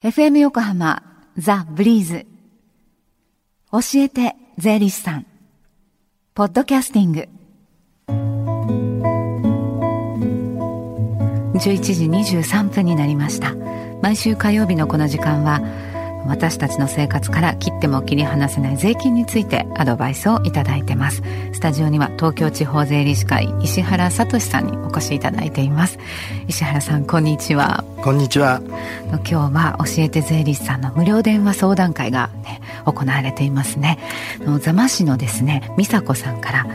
FM 横浜ザ・ブリーズ。教えて税理士さん。ポッドキャスティング。11時23分になりました。毎週火曜日のこの時間は私たちの生活から切っても切り離せない税金についてアドバイスをいただいてます。スタジオには東京地方税理士会石原聡さんにお越しいただいています。石原さんこんにちは。こんにちは。今日は教えて税理士さんの無料電話相談会が、ね、行われていますね。座間市のですね美佐子さんから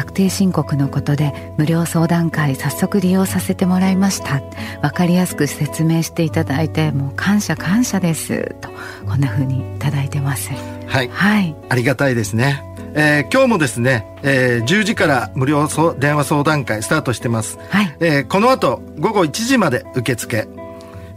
確定申告のことで無料相談会早速利用させてもらいました。分かりやすく説明していただいてもう感謝感謝です。とこんなふうにいただいてます。はい、はい、ありがたいですね。えー、今日もですね、えー、10時から無料電話相談会スタートしてます、はい。えー、この後午後1時まで受付、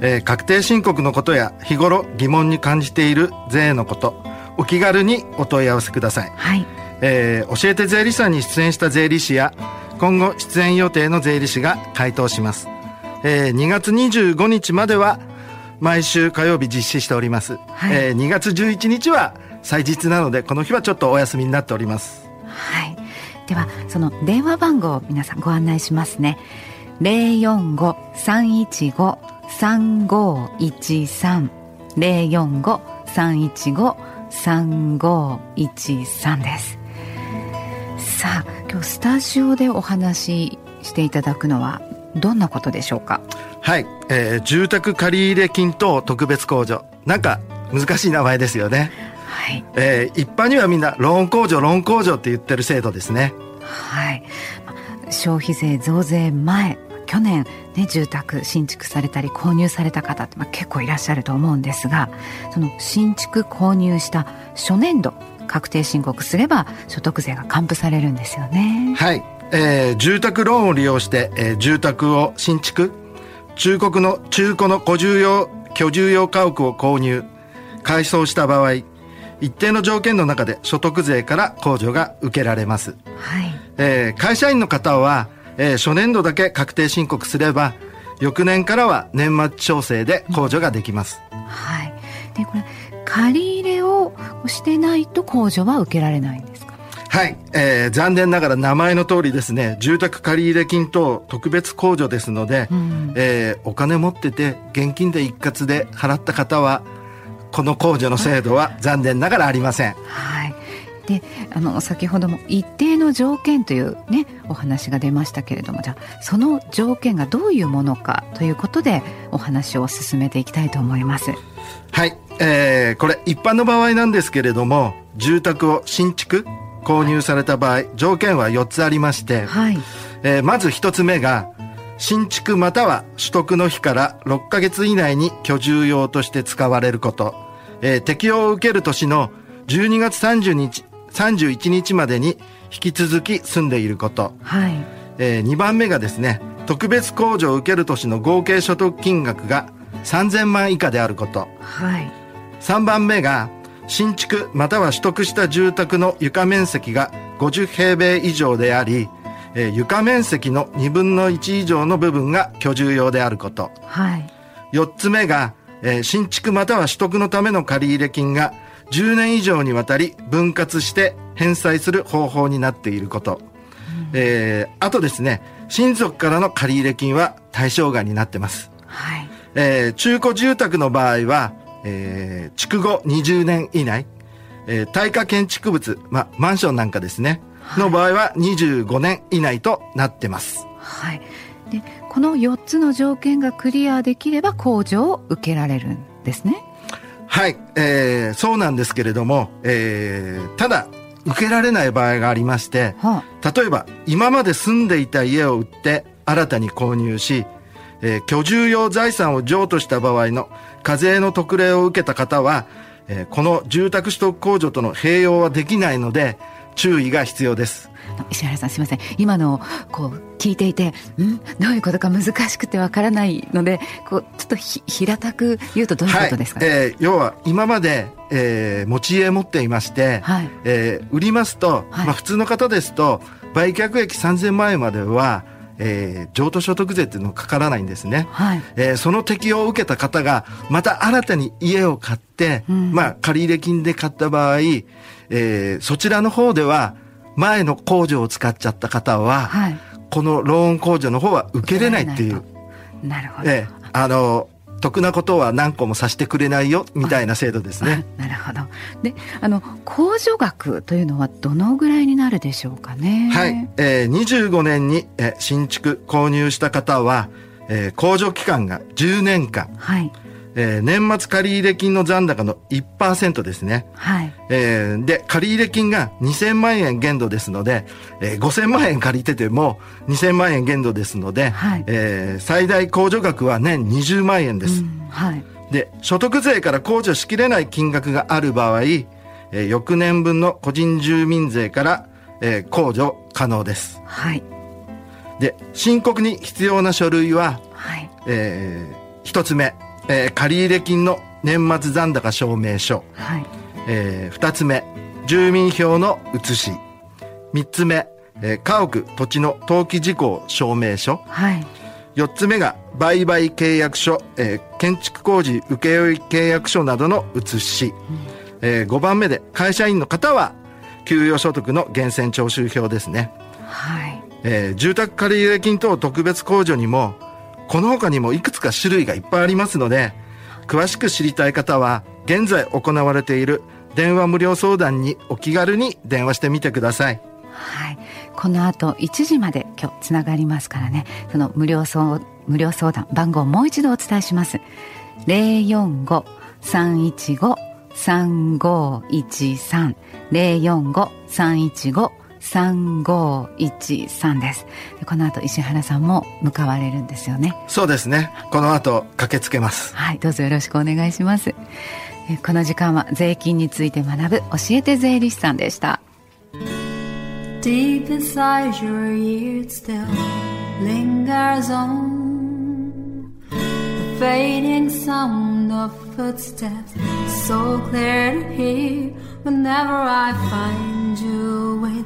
えー、確定申告のことや日頃疑問に感じている税のことお気軽にお問い合わせください、はいえー、教えて税理士さんに出演した税理士や今後出演予定の税理士が回答します、えー、2月25日までは毎週火曜日実施しております、はい、えー、2月11日は祭日なのでこの日はちょっとお休みになっております。はい。ではその電話番号を皆さんご案内しますね。045-315-3513 045-315-3513ですさあ今日スタジオでお話ししていただくのはどんなことでしょうか？はい、えー、住宅借入金等特別控除なんか難しい名前ですよね。はい、えー、一般にはみんなローン控除ローン控除って言ってる制度ですね。はい。消費税増税前去年ね、住宅新築されたり購入された方って、まあ、結構いらっしゃると思うんですがその新築購入した初年度確定申告すれば所得税が還付されるんですよね。はい、えー、住宅ローンを利用して、えー、住宅を新築。中国の中古の居住用居住用家屋を購入。改装した場合一定の条件の中で所得税から控除が受けられます、はい。えー、会社員の方は、えー、初年度だけ確定申告すれば翌年からは年末調整で控除ができます、うん、はい。でこれ借り入れをしてないと控除は受けられないんですか？はい、えー、残念ながら名前の通りですね住宅借入金等特別控除ですので、うん、えー、お金持ってて現金で一括で払った方はこの控除の制度は残念ながらありません。はい。であの先ほども一定の条件というねお話が出ましたけれどもじゃあその条件がどういうものかということでお話を進めていきたいと思います。はい、えー、これ一般の場合なんですけれども住宅を新築購入された場合、条件は4つありまして、はい。えー、まず1つ目が新築または取得の日から6ヶ月以内に居住用として使われること、えー、適用を受ける年の12月30日31日までに引き続き住んでいること、はい。えー、2番目がですね特別控除を受ける年の合計所得金額が3000万以下であること、はい、3番目が新築または取得した住宅の床面積が50平米以上であり、えー、床面積の2分の1以上の部分が居住用であること、はい、4つ目が、えー、新築または取得のための借入金が10年以上にわたり分割して返済する方法になっていること、うん、えー、あとですね親族からの借入金は対象外になってます、はい。えー、中古住宅の場合は、えー、築後20年以内、えー、耐火建築物、ま、マンションなんかですね、はい、の場合は25年以内となってます。はい。で、この4つの条件がクリアできれば控除を受けられるんですね。はい、えー、そうなんですけれども、えー、ただ、受けられない場合がありまして、はあ、例えば、今まで住んでいた家を売って新たに購入し、えー、居住用財産を譲渡した場合の課税の特例を受けた方は、えー、この住宅取得控除との併用はできないので、注意が必要です。石原さんすみません。今のこう聞いていてん？どういうことか難しくてわからないのでこうちょっとひ平たく言うとどういうことですか、はい、えー、要は今まで、えー、持ち家持っていまして、はい。えー、売りますと、はい、まあ、普通の方ですと売却益3000万円まではえー、譲渡所得税っていうのがかからないんですね。はい、えー、その適用を受けた方が、また新たに家を買って、うん、まあ、借入金で買った場合、えー、そちらの方では、前の控除を使っちゃった方は、はい、このローン控除の方は受けれないっていう。なるほど。えー、あの、得なことは何個もさせてくれないよみたいな制度ですね。なるほど。で、あの控除額というのはどのぐらいになるでしょうかね？はい、えー、25年に、え新築購入した方は、えー、控除期間が10年間。はい。えー、年末借入金の残高の1%ですね。はい。えー、で、借入金が2000万円限度ですので、えー、5000万円借りてても2000万円限度ですので、はい、えー、最大控除額は年20万円です。はい。で、所得税から控除しきれない金額がある場合、えー、翌年分の個人住民税から、えー、控除可能です。はい。で、申告に必要な書類は、はい。えー、一つ目、えー、借入金の年末残高証明書、はい。えー、2つ目住民票の写し。3つ目、えー、家屋土地の登記事項証明書、はい、4つ目が売買契約書、えー、建築工事請負契約書などの写し、うん、えー、5番目で会社員の方は給与所得の源泉徴収票ですね、はい。えー、住宅借入金等特別控除にもこの他にもいくつか種類がいっぱいありますので、詳しく知りたい方は、現在行われている電話無料相談にお気軽に電話してみてください。はい。この後1時まで今日つながりますからね、その無料相無料相談番号をもう一度お伝えします。045-315-3513 045-315 3513ですこの後石原さんも向かわれるんですよねそうですねこの後駆けつけますはいどうぞよろしくお願いしますこの時間は税金について学ぶ教えて税理士さんでした Deep inside your ears still lingers on The fading sound of footsteps So clear to hear Whenever I find you with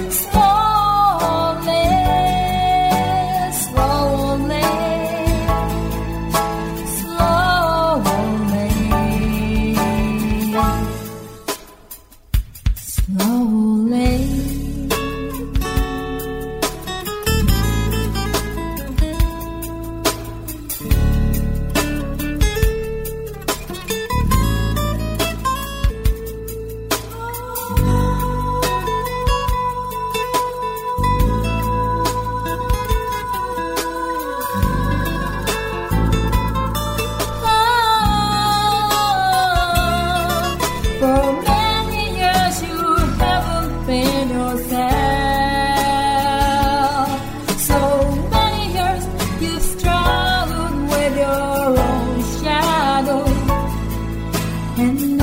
and